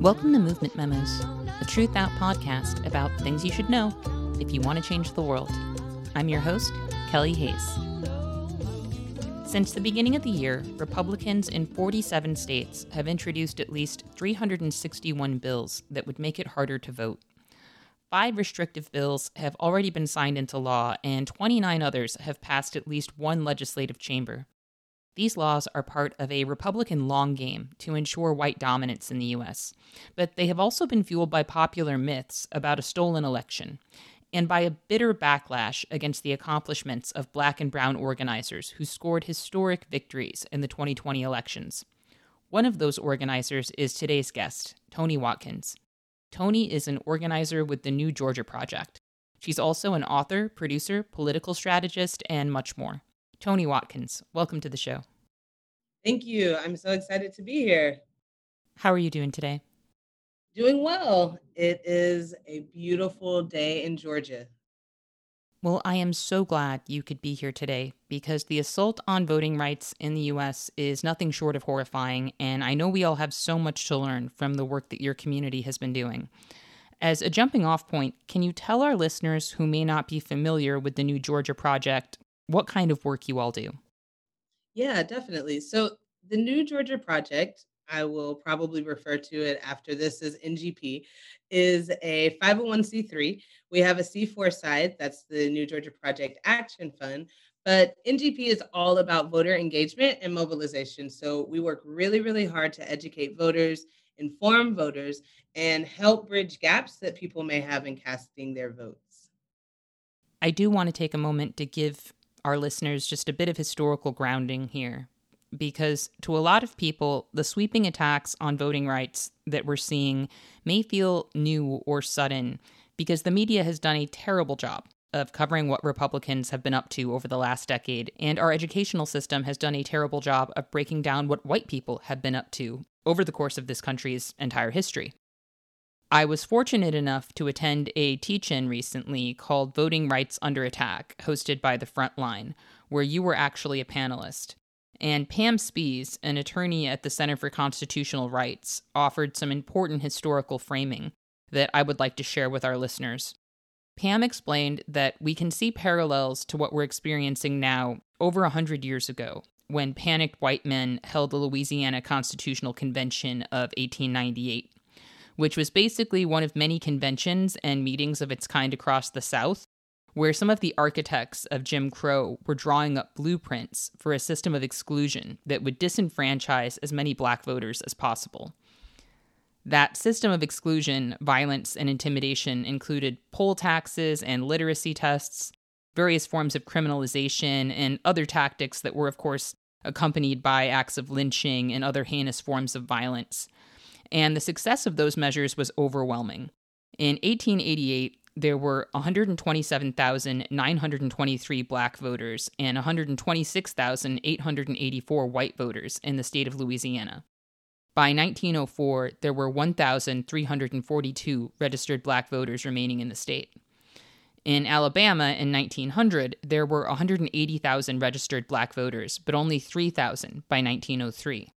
Welcome to Movement Memos, a Truthout podcast about things you should know if you want to change the world. I'm your host, Kelly Hayes. Since the beginning of the year, Republicans in 47 states have introduced at least 361 bills that would make it harder to vote. Five restrictive bills have already been signed into law, and 29 others have passed at least one legislative chamber. These laws are part of a Republican long game to ensure white dominance in the U.S., but they have also been fueled by popular myths about a stolen election and by a bitter backlash against the accomplishments of black and brown organizers who scored historic victories in the 2020 elections. One of those organizers is today's guest, Toni Watkins. Toni is an organizer with the New Georgia Project. She's also an author, producer, political strategist, and much more. Toni Watkins, welcome to the show. Thank you. I'm so excited to be here. How are you doing today? Doing well. It is a beautiful day in Georgia. Well, I am so glad you could be here today because the assault on voting rights in the US is nothing short of horrifying, and I know we all have so much to learn from the work that your community has been doing. As a jumping off point, can you tell our listeners who may not be familiar with the New Georgia Project what kind of work you all do. Yeah, definitely. So the New Georgia Project, I will probably refer to it after this as NGP, is a 501c3. We have a C4 side, that's the New Georgia Project Action Fund, but NGP is all about voter engagement and mobilization. So we work really, really hard to educate voters, inform voters, and help bridge gaps that people may have in casting their votes. I do want to take a moment to give our listeners just a bit of historical grounding here. Because to a lot of people, the sweeping attacks on voting rights that we're seeing may feel new or sudden because the media has done a terrible job of covering what Republicans have been up to over the last decade, and our educational system has done a terrible job of breaking down what white people have been up to over the course of this country's entire history. I was fortunate enough to attend a teach in recently called Voting Rights Under Attack, hosted by The Frontline, where you were actually a panelist. And Pam Spees, an attorney at the Center for Constitutional Rights, offered some important historical framing that I would like to share with our listeners. Pam explained that we can see parallels to what we're experiencing now over a hundred years ago, when panicked white men held the Louisiana Constitutional Convention of 1898 which was basically one of many conventions and meetings of its kind across the South, where some of the architects of Jim Crow were drawing up blueprints for a system of exclusion that would disenfranchise as many black voters as possible. That system of exclusion, violence, and intimidation included poll taxes and literacy tests, various forms of criminalization, and other tactics that were, of course, accompanied by acts of lynching and other heinous forms of violence and the success of those measures was overwhelming. In 1888, there were 127,923 black voters and 126,884 white voters in the state of Louisiana. By 1904, there were 1,342 registered black voters remaining in the state. In Alabama in 1900, there were 180,000 registered black voters, but only 3,000 by 1903.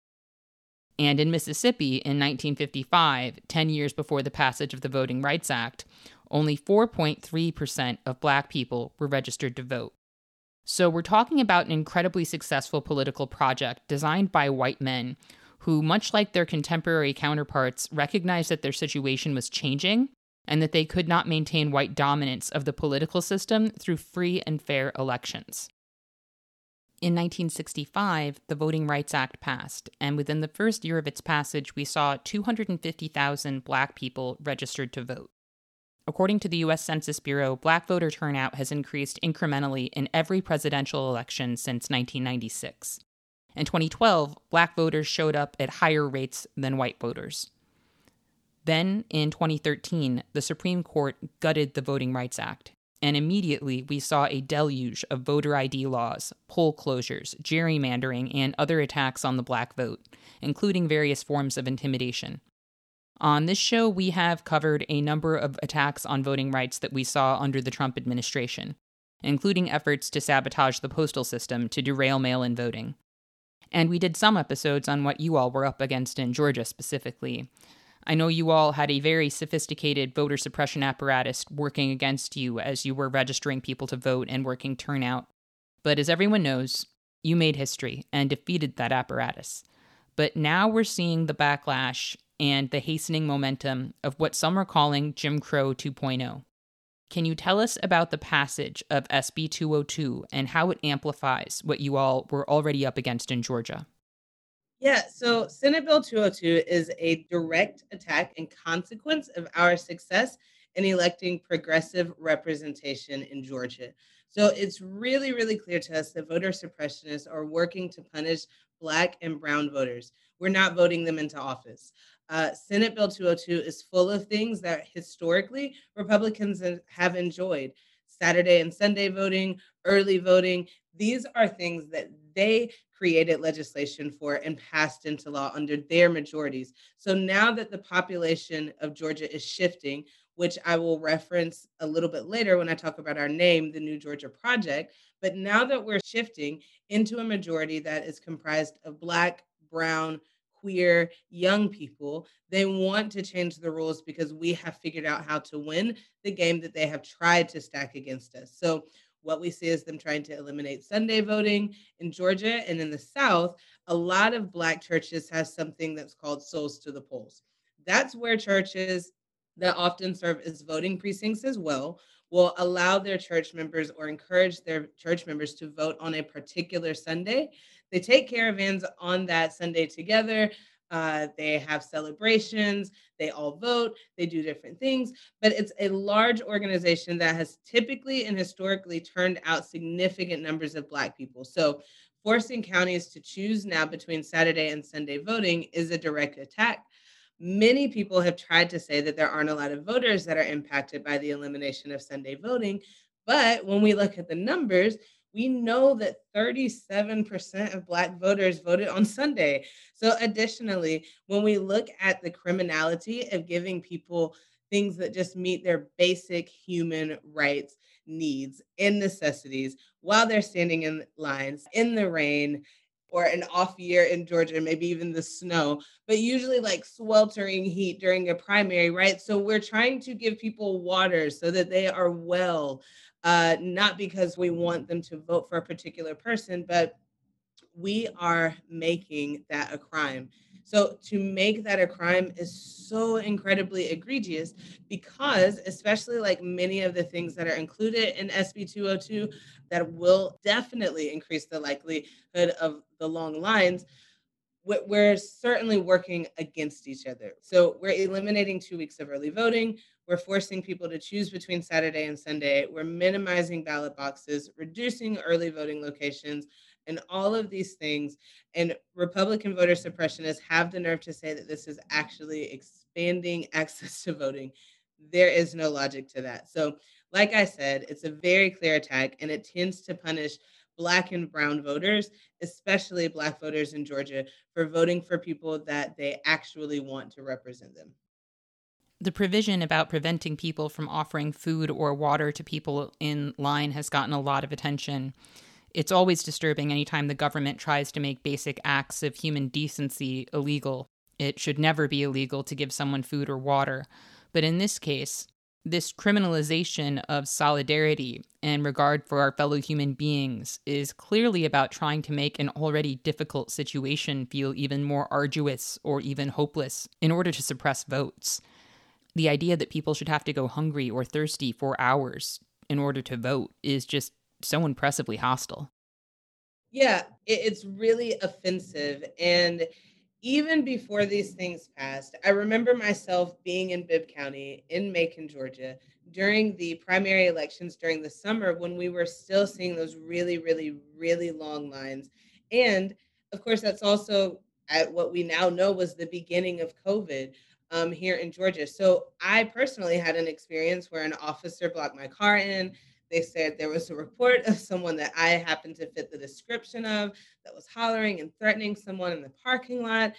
And in Mississippi in 1955, 10 years before the passage of the Voting Rights Act, only 4.3% of black people were registered to vote. So we're talking about an incredibly successful political project designed by white men who, much like their contemporary counterparts, recognized that their situation was changing and that they could not maintain white dominance of the political system through free and fair elections. In 1965, the Voting Rights Act passed, and within the first year of its passage, we saw 250,000 black people registered to vote. According to the U.S. Census Bureau, black voter turnout has increased incrementally in every presidential election since 1996. In 2012, black voters showed up at higher rates than white voters. Then, in 2013, the Supreme Court gutted the Voting Rights Act, and immediately we saw a deluge of voter ID laws, poll closures, gerrymandering, and other attacks on the black vote, including various forms of intimidation. On this show, we have covered a number of attacks on voting rights that we saw under the Trump administration, including efforts to sabotage the postal system to derail mail in voting. And we did some episodes on what you all were up against in Georgia specifically. I know you all had a very sophisticated voter suppression apparatus working against you as you were registering people to vote and working turnout. But as everyone knows, you made history and defeated that apparatus. But now we're seeing the backlash and the hastening momentum of what some are calling Jim Crow 2.0. Can you tell us about the passage of SB 202 and how it amplifies what you all were already up against in Georgia? Yeah, so Senate Bill 202 is a direct attack and consequence of our success in electing progressive representation in Georgia. So it's really, really clear to us that voter suppressionists are working to punish Black and Brown voters. We're not voting them into office. Uh, Senate Bill 202 is full of things that historically Republicans have enjoyed Saturday and Sunday voting, early voting. These are things that they created legislation for and passed into law under their majorities. So now that the population of Georgia is shifting, which I will reference a little bit later when I talk about our name, the New Georgia Project. But now that we're shifting into a majority that is comprised of Black, Brown, queer, young people, they want to change the rules because we have figured out how to win the game that they have tried to stack against us. So what we see is them trying to eliminate Sunday voting in Georgia and in the South. A lot of Black churches have something that's called Souls to the Polls. That's where churches that often serve as voting precincts as well will allow their church members or encourage their church members to vote on a particular Sunday. They take caravans on that Sunday together. Uh, they have celebrations, they all vote, they do different things, but it's a large organization that has typically and historically turned out significant numbers of Black people. So, forcing counties to choose now between Saturday and Sunday voting is a direct attack Many people have tried to say that there aren't a lot of voters that are impacted by the elimination of Sunday voting. But when we look at the numbers, we know that 37% of Black voters voted on Sunday. So, additionally, when we look at the criminality of giving people things that just meet their basic human rights, needs, and necessities while they're standing in lines in the rain, or an off year in Georgia, maybe even the snow, but usually like sweltering heat during a primary, right? So we're trying to give people water so that they are well, uh, not because we want them to vote for a particular person, but we are making that a crime. So to make that a crime is so incredibly egregious because, especially like many of the things that are included in SB 202, that will definitely increase the likelihood of the long lines. We're certainly working against each other. So we're eliminating two weeks of early voting. We're forcing people to choose between Saturday and Sunday. We're minimizing ballot boxes, reducing early voting locations, and all of these things. And Republican voter suppressionists have the nerve to say that this is actually expanding access to voting. There is no logic to that. So, like I said, it's a very clear attack and it tends to punish Black and Brown voters, especially Black voters in Georgia, for voting for people that they actually want to represent them. The provision about preventing people from offering food or water to people in line has gotten a lot of attention. It's always disturbing anytime the government tries to make basic acts of human decency illegal. It should never be illegal to give someone food or water. But in this case, this criminalization of solidarity and regard for our fellow human beings is clearly about trying to make an already difficult situation feel even more arduous or even hopeless in order to suppress votes. The idea that people should have to go hungry or thirsty for hours in order to vote is just so impressively hostile. Yeah, it's really offensive. And even before these things passed, I remember myself being in Bibb County in Macon, Georgia, during the primary elections during the summer when we were still seeing those really, really, really long lines. And of course, that's also at what we now know was the beginning of COVID um, here in Georgia. So I personally had an experience where an officer blocked my car in they said there was a report of someone that I happened to fit the description of that was hollering and threatening someone in the parking lot.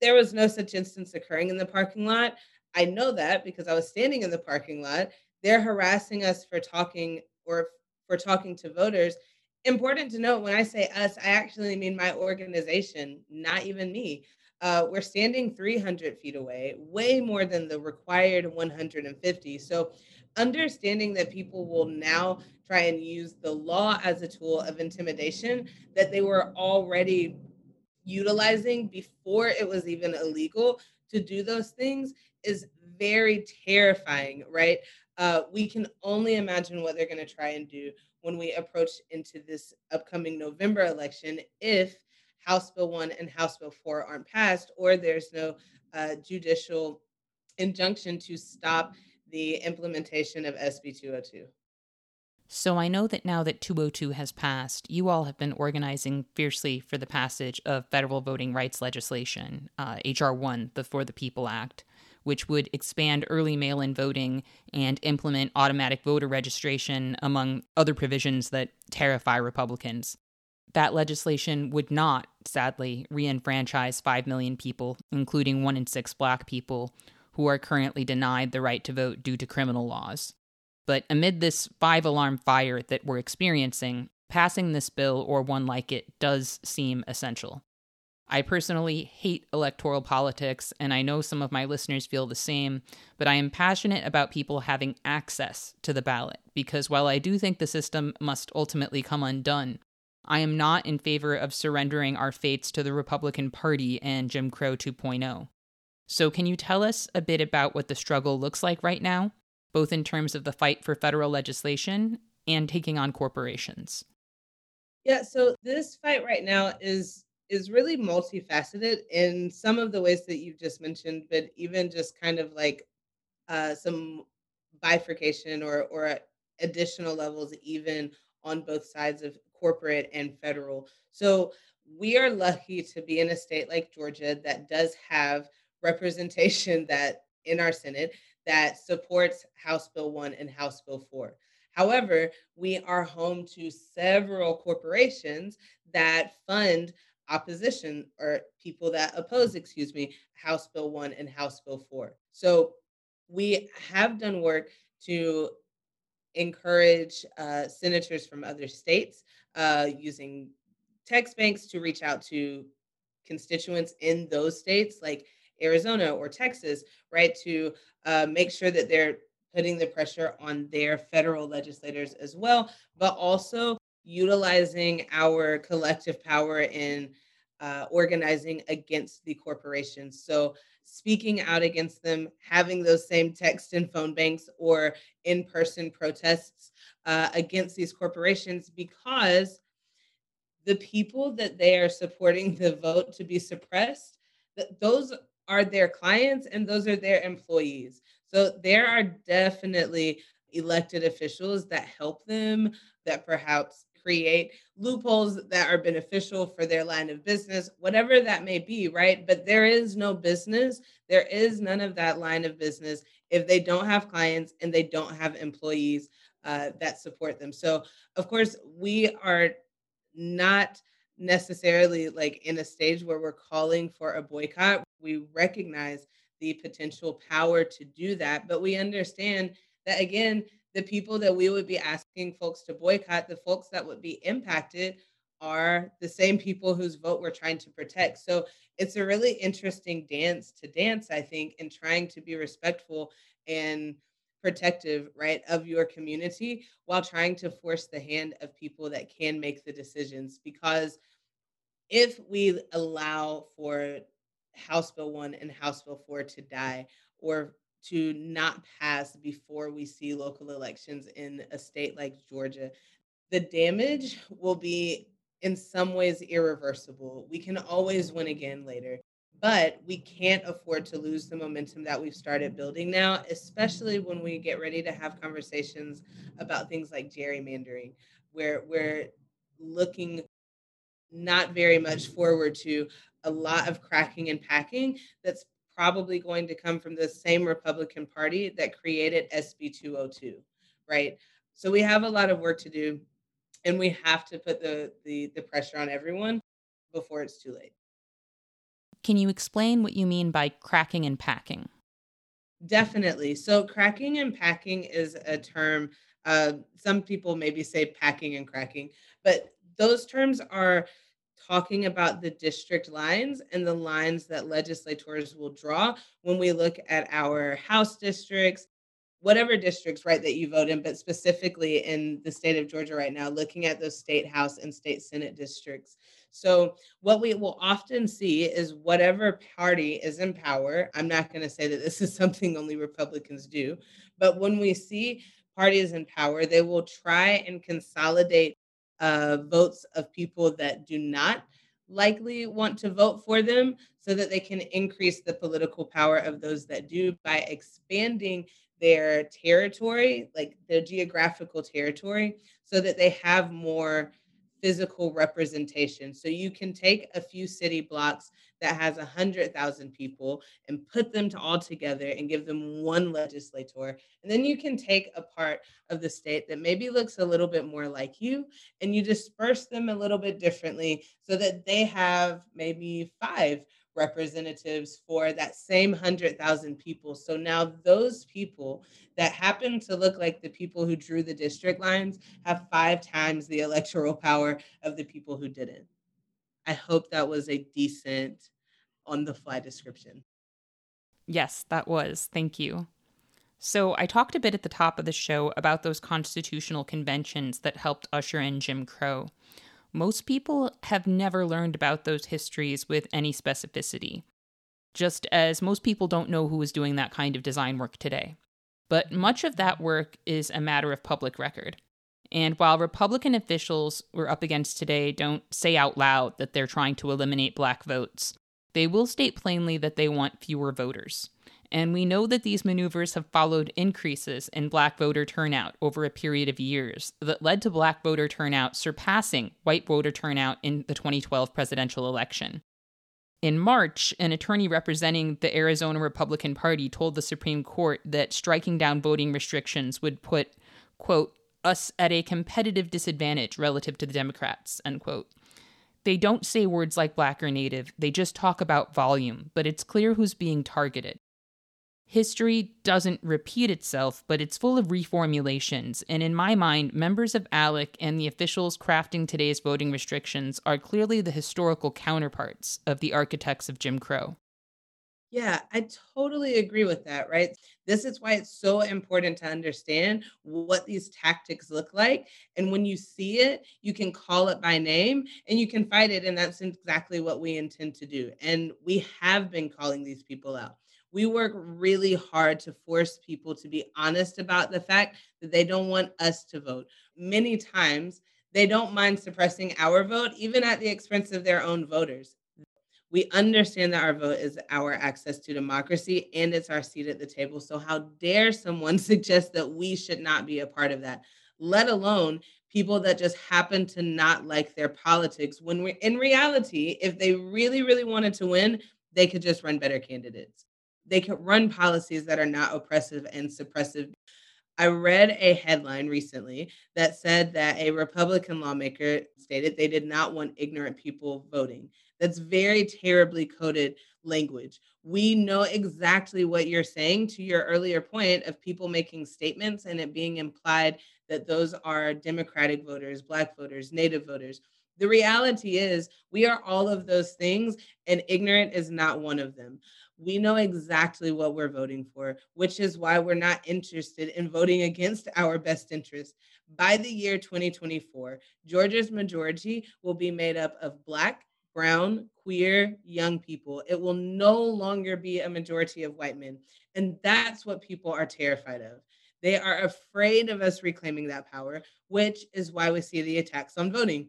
There was no such instance occurring in the parking lot. I know that because I was standing in the parking lot. They're harassing us for talking or for talking to voters. Important to note when I say us, I actually mean my organization, not even me. Uh, we're standing 300 feet away, way more than the required 150. So, understanding that people will now try and use the law as a tool of intimidation that they were already utilizing before it was even illegal to do those things is very terrifying, right? Uh, we can only imagine what they're going to try and do when we approach into this upcoming November election if House Bill 1 and House Bill 4 aren't passed, or there's no uh, judicial injunction to stop the implementation of SB 202. So I know that now that 202 has passed, you all have been organizing fiercely for the passage of federal voting rights legislation, uh, H.R. 1, the For the People Act, which would expand early mail in voting and implement automatic voter registration, among other provisions that terrify Republicans. That legislation would not, sadly, re enfranchise 5 million people, including one in six black people, who are currently denied the right to vote due to criminal laws. But amid this five alarm fire that we're experiencing, passing this bill or one like it does seem essential. I personally hate electoral politics, and I know some of my listeners feel the same, but I am passionate about people having access to the ballot because while I do think the system must ultimately come undone, I am not in favor of surrendering our fates to the Republican Party and Jim Crow 2.0. So, can you tell us a bit about what the struggle looks like right now, both in terms of the fight for federal legislation and taking on corporations? Yeah, so this fight right now is is really multifaceted in some of the ways that you've just mentioned, but even just kind of like uh, some bifurcation or or additional levels even on both sides of corporate and federal. So we are lucky to be in a state like Georgia that does have representation that in our Senate that supports House Bill 1 and House Bill 4. However, we are home to several corporations that fund opposition or people that oppose, excuse me, House Bill 1 and House Bill 4. So we have done work to encourage uh, senators from other states uh, using text banks to reach out to constituents in those states like Arizona or Texas, right, to uh, make sure that they're putting the pressure on their federal legislators as well, but also utilizing our collective power in uh, organizing against the corporations. So, speaking out against them, having those same text and phone banks or in person protests uh, against these corporations because the people that they are supporting the vote to be suppressed, that those are their clients and those are their employees. So there are definitely elected officials that help them, that perhaps create loopholes that are beneficial for their line of business, whatever that may be, right? But there is no business, there is none of that line of business if they don't have clients and they don't have employees uh, that support them. So, of course, we are not necessarily like in a stage where we're calling for a boycott. We recognize the potential power to do that, but we understand that again, the people that we would be asking folks to boycott, the folks that would be impacted are the same people whose vote we're trying to protect. So it's a really interesting dance to dance, I think, in trying to be respectful and protective, right, of your community while trying to force the hand of people that can make the decisions. Because if we allow for House Bill 1 and House Bill 4 to die, or to not pass before we see local elections in a state like Georgia, the damage will be in some ways irreversible. We can always win again later, but we can't afford to lose the momentum that we've started building now, especially when we get ready to have conversations about things like gerrymandering, where we're looking not very much forward to a lot of cracking and packing that's probably going to come from the same Republican Party that created SB 202, right? So we have a lot of work to do, and we have to put the, the, the pressure on everyone before it's too late. Can you explain what you mean by cracking and packing? Definitely. So, cracking and packing is a term. Uh, some people maybe say packing and cracking, but those terms are talking about the district lines and the lines that legislators will draw when we look at our House districts, whatever districts, right, that you vote in, but specifically in the state of Georgia right now, looking at those state House and state Senate districts. So, what we will often see is whatever party is in power. I'm not going to say that this is something only Republicans do, but when we see parties in power, they will try and consolidate uh, votes of people that do not likely want to vote for them so that they can increase the political power of those that do by expanding their territory, like their geographical territory, so that they have more physical representation. So you can take a few city blocks that has a hundred thousand people and put them to all together and give them one legislator. And then you can take a part of the state that maybe looks a little bit more like you and you disperse them a little bit differently so that they have maybe five representatives for that same 100,000 people. So now those people that happen to look like the people who drew the district lines have five times the electoral power of the people who didn't. I hope that was a decent on the fly description. Yes, that was. Thank you. So, I talked a bit at the top of the show about those constitutional conventions that helped usher in Jim Crow most people have never learned about those histories with any specificity, just as most people don't know who is doing that kind of design work today. But much of that work is a matter of public record. And while Republican officials we're up against today don't say out loud that they're trying to eliminate black votes, they will state plainly that they want fewer voters and we know that these maneuvers have followed increases in black voter turnout over a period of years that led to black voter turnout surpassing white voter turnout in the 2012 presidential election. In March, an attorney representing the Arizona Republican Party told the Supreme Court that striking down voting restrictions would put, quote, us at a competitive disadvantage relative to the Democrats, end quote. They don't say words like black or native, they just talk about volume, but it's clear who's being targeted. History doesn't repeat itself, but it's full of reformulations, and in my mind, members of ALEC and the officials crafting today's voting restrictions are clearly the historical counterparts of the architects of Jim Crow. Yeah, I totally agree with that, right? This is why it's so important to understand what these tactics look like. And when you see it, you can call it by name and you can fight it. And that's exactly what we intend to do. And we have been calling these people out we work really hard to force people to be honest about the fact that they don't want us to vote. Many times, they don't mind suppressing our vote, even at the expense of their own voters. We understand that our vote is our access to democracy and it's our seat at the table. So, how dare someone suggest that we should not be a part of that, let alone people that just happen to not like their politics when we're in reality, if they really, really wanted to win, they could just run better candidates they can run policies that are not oppressive and suppressive. I read a headline recently that said that a Republican lawmaker stated they did not want ignorant people voting. That's very terribly coded language. We know exactly what you're saying to your earlier point of people making statements and it being implied that those are Democratic voters, Black voters, Native voters. The reality is, we are all of those things, and ignorant is not one of them we know exactly what we're voting for, which is why we're not interested in voting against our best interest. By the year 2024, Georgia's majority will be made up of Black, brown, queer, young people. It will no longer be a majority of white men. And that's what people are terrified of. They are afraid of us reclaiming that power, which is why we see the attacks on voting.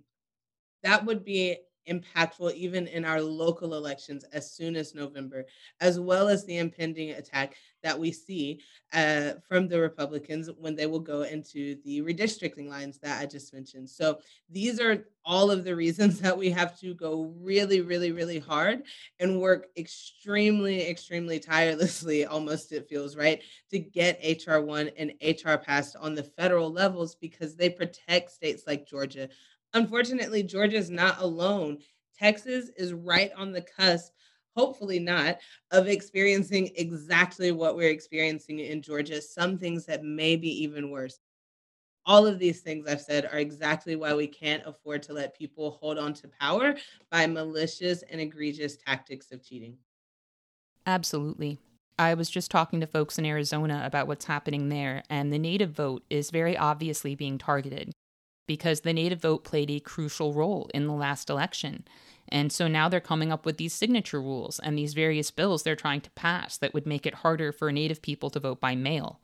That would be impactful even in our local elections as soon as November, as well as the impending attack that we see uh, from the Republicans when they will go into the redistricting lines that I just mentioned. So these are all of the reasons that we have to go really, really, really hard and work extremely, extremely tirelessly, almost it feels right, to get HR1 and HR passed on the federal levels because they protect states like Georgia Unfortunately, Georgia is not alone. Texas is right on the cusp, hopefully not, of experiencing exactly what we're experiencing in Georgia, some things that may be even worse. all of these things I've said are exactly why we can't afford to let people hold on to power by malicious and egregious tactics of cheating. Absolutely. I was just talking to folks in Arizona about what's happening there, and the native vote is very obviously being targeted because the native vote played a crucial role in the last election. And so now they're coming up with these signature rules and these various bills they're trying to pass that would make it harder for native people to vote by mail.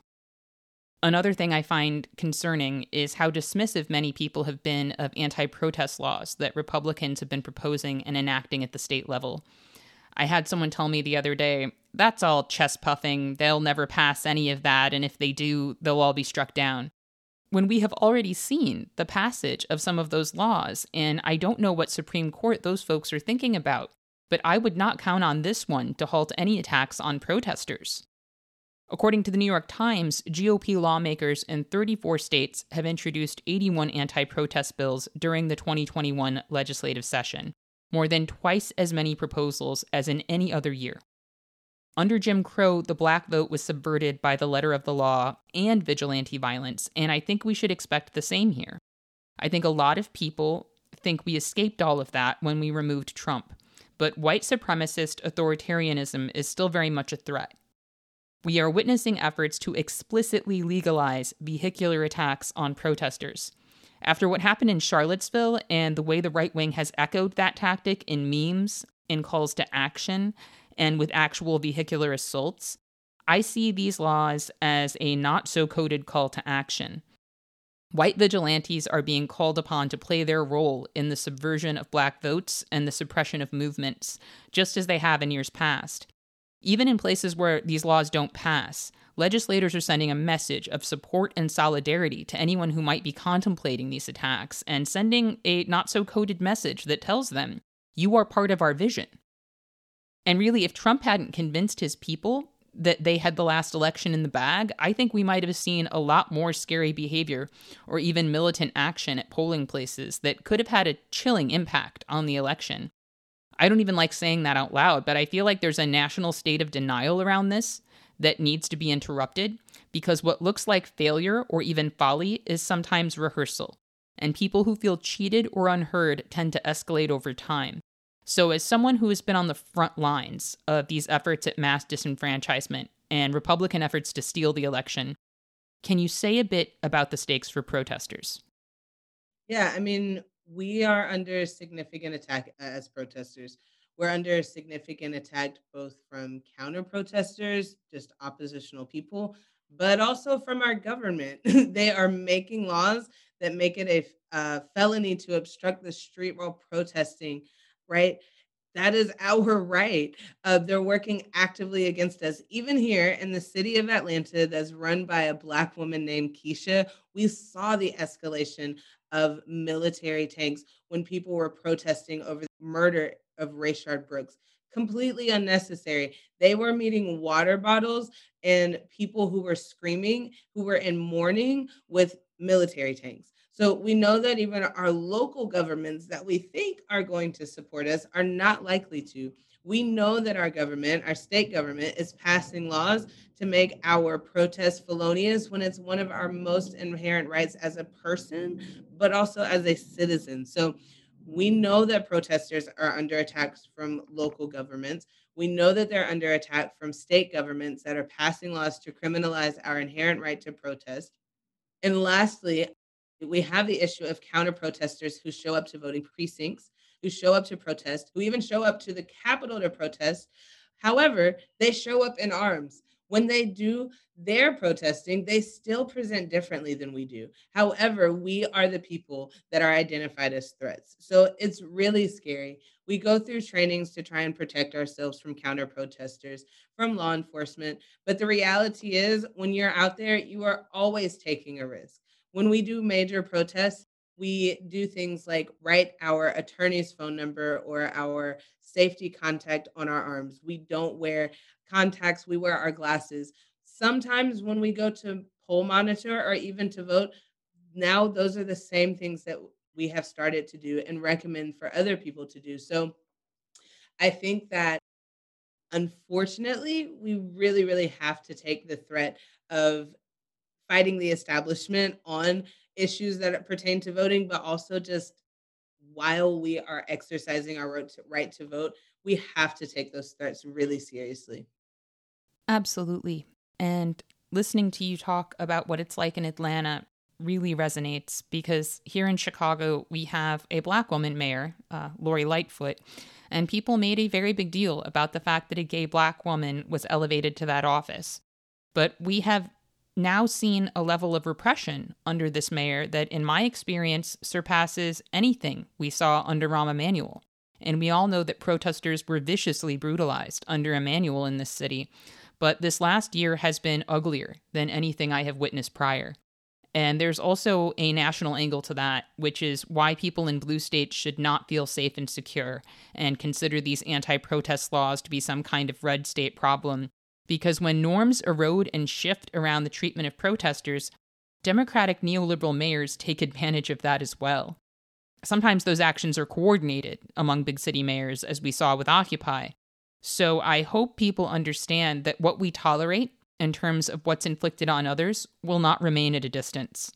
Another thing I find concerning is how dismissive many people have been of anti protest laws that Republicans have been proposing and enacting at the state level. I had someone tell me the other day, that's all chest puffing. They'll never pass any of that, and if they do, they'll all be struck down. When we have already seen the passage of some of those laws, and I don't know what Supreme Court those folks are thinking about, but I would not count on this one to halt any attacks on protesters. According to the New York Times, GOP lawmakers in 34 states have introduced 81 anti protest bills during the 2021 legislative session, more than twice as many proposals as in any other year. Under Jim Crow, the black vote was subverted by the letter of the law and vigilante violence, and I think we should expect the same here. I think a lot of people think we escaped all of that when we removed Trump, but white supremacist authoritarianism is still very much a threat. We are witnessing efforts to explicitly legalize vehicular attacks on protesters. After what happened in Charlottesville and the way the right wing has echoed that tactic in memes, in calls to action, and with actual vehicular assaults, I see these laws as a not so coded call to action. White vigilantes are being called upon to play their role in the subversion of black votes and the suppression of movements, just as they have in years past. Even in places where these laws don't pass, legislators are sending a message of support and solidarity to anyone who might be contemplating these attacks and sending a not so coded message that tells them, you are part of our vision. And really, if Trump hadn't convinced his people that they had the last election in the bag, I think we might have seen a lot more scary behavior or even militant action at polling places that could have had a chilling impact on the election. I don't even like saying that out loud, but I feel like there's a national state of denial around this that needs to be interrupted because what looks like failure or even folly is sometimes rehearsal. And people who feel cheated or unheard tend to escalate over time. So, as someone who has been on the front lines of these efforts at mass disenfranchisement and Republican efforts to steal the election, can you say a bit about the stakes for protesters? Yeah, I mean, we are under significant attack as protesters. We're under significant attack both from counter protesters, just oppositional people, but also from our government. they are making laws that make it a uh, felony to obstruct the street while protesting, right? That is our right. Uh, they're working actively against us. Even here in the city of Atlanta, that's run by a Black woman named Keisha, we saw the escalation of military tanks when people were protesting over the murder of Rayshard Brooks. Completely unnecessary. They were meeting water bottles and people who were screaming, who were in mourning with military tanks. So we know that even our local governments that we think are going to support us are not likely to. We know that our government, our state government, is passing laws to make our protest felonious when it's one of our most inherent rights as a person, but also as a citizen. So we know that protesters are under attacks from local governments. We know that they're under attack from state governments that are passing laws to criminalize our inherent right to protest. And lastly, we have the issue of counter protesters who show up to voting precincts, who show up to protest, who even show up to the Capitol to protest. However, they show up in arms when they do their protesting, they still present differently than we do. However, we are the people that are identified as threats. So it's really scary. We go through trainings to try and protect ourselves from counter protesters, from law enforcement. But the reality is, when you're out there, you are always taking a risk. When we do major protests, we do things like write our attorney's phone number or our safety contact on our arms. We don't wear contacts, we wear our glasses. Sometimes when we go to poll monitor or even to vote, now those are the same things that we have started to do and recommend for other people to do. So I think that unfortunately, we really, really have to take the threat of fighting the establishment on issues that pertain to voting, but also just while we are exercising our right to, right to vote, we have to take those threats really seriously. Absolutely. And listening to you talk about what it's like in Atlanta really resonates because here in Chicago, we have a black woman mayor, uh, Lori Lightfoot, and people made a very big deal about the fact that a gay black woman was elevated to that office. But we have now seen a level of repression under this mayor that, in my experience, surpasses anything we saw under Rahm Emanuel. And we all know that protesters were viciously brutalized under Emanuel in this city. But this last year has been uglier than anything I have witnessed prior. And there's also a national angle to that, which is why people in blue states should not feel safe and secure and consider these anti protest laws to be some kind of red state problem because when norms erode and shift around the treatment of protesters, Democratic neoliberal mayors take advantage of that as well. Sometimes those actions are coordinated among big city mayors, as we saw with Occupy. So I hope people understand that what we tolerate in terms of what's inflicted on others will not remain at a distance.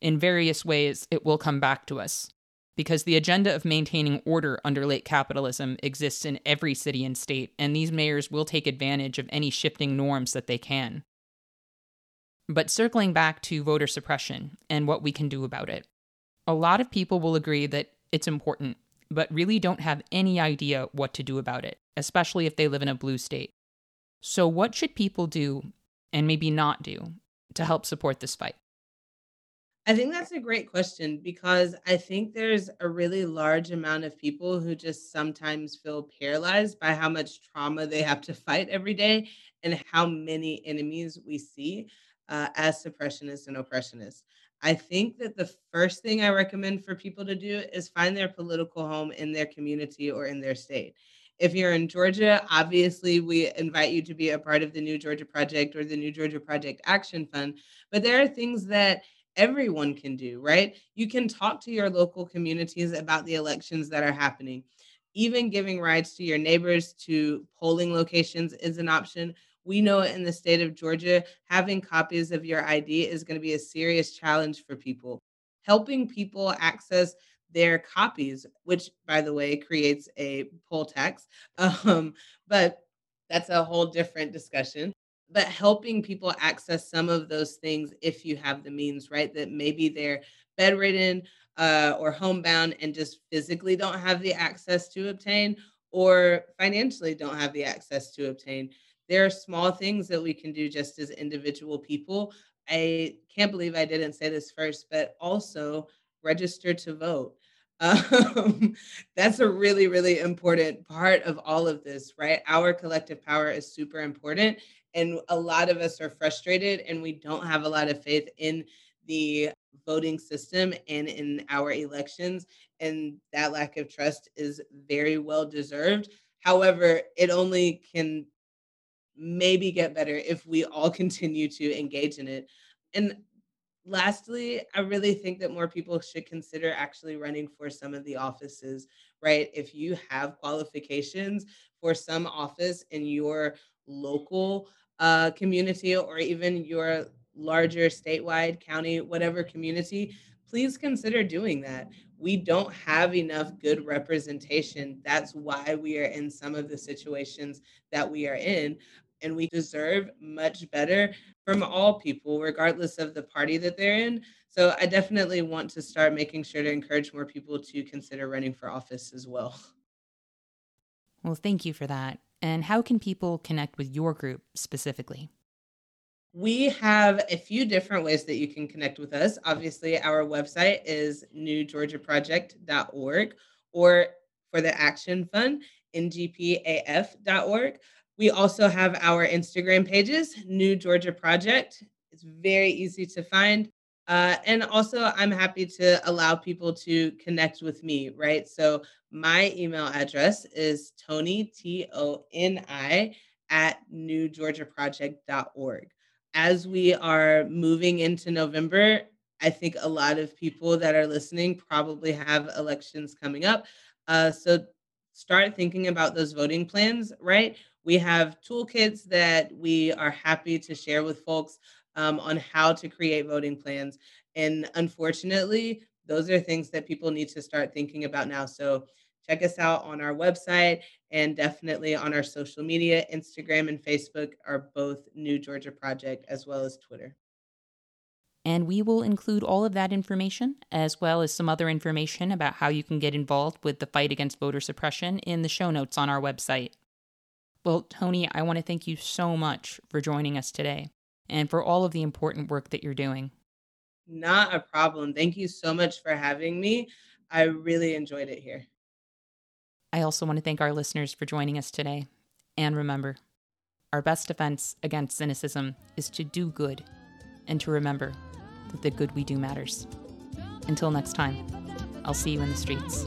In various ways, it will come back to us because the agenda of maintaining order under late capitalism exists in every city and state, and these mayors will take advantage of any shifting norms that they can. But circling back to voter suppression and what we can do about it, a lot of people will agree that it's important, but really don't have any idea what to do about it, especially if they live in a blue state. So, what should people do and maybe not do to help support this fight? I think that's a great question because I think there's a really large amount of people who just sometimes feel paralyzed by how much trauma they have to fight every day and how many enemies we see uh, as suppressionists and oppressionists. I think that the first thing I recommend for people to do is find their political home in their community or in their state. If you're in Georgia, obviously we invite you to be a part of the New Georgia Project or the New Georgia Project Action Fund. But there are things that everyone can do, right? You can talk to your local communities about the elections that are happening. Even giving rides to your neighbors to polling locations is an option. We know in the state of Georgia, having copies of your ID is going to be a serious challenge for people. Helping people access their copies, which, by the way, creates a poll tax. Um, but that's a whole different discussion but helping people access some of those things if you have the means, right? That maybe they're bedridden uh, or homebound and just physically don't have the access to obtain or financially don't have the access to obtain. There are small things that we can do just as individual people. I can't believe I didn't say this first, but also register to vote. Um, that's a really, really important part of all of this, right? Our collective power is super important. And a lot of us are frustrated and we don't have a lot of faith in the voting system and in our elections. And that lack of trust is very well deserved. However, it only can maybe get better if we all continue to engage in it. And lastly, I really think that more people should consider actually running for some of the offices, right? If you have qualifications for some office in your local uh, community or even your larger statewide county, whatever community, please consider doing that. We don't have enough good representation. That's why we are in some of the situations that we are in. And we deserve much better from all people, regardless of the party that they're in. So I definitely want to start making sure to encourage more people to consider running for office as well. Well, thank you for that. And how can people connect with your group specifically? We have a few different ways that you can connect with us. Obviously, our website is newgeorgiaproject.org or for the Action Fund, ngpaf.org. We also have our Instagram pages, New Georgia Project. It's very easy to find. Uh, and also, I'm happy to allow people to connect with me, right? So, my email address is Toni, T O N I, at newgeorgiaproject.org. As we are moving into November, I think a lot of people that are listening probably have elections coming up. Uh, so, start thinking about those voting plans, right? We have toolkits that we are happy to share with folks um, on how to create voting plans. And unfortunately, those are things that people need to start thinking about now. So check us out on our website and definitely on our social media. Instagram and Facebook are both New Georgia Project, as well as Twitter. And we will include all of that information, as well as some other information about how you can get involved with the fight against voter suppression, in the show notes on our website. Well, Toni, I want to thank you so much for joining us today and for all of the important work that you're doing. Not a problem. Thank you so much for having me. I really enjoyed it here. I also want to thank our listeners for joining us today. And remember, our best defense against cynicism is to do good and to remember that the good we do matters. Until next time, I'll see you in the streets.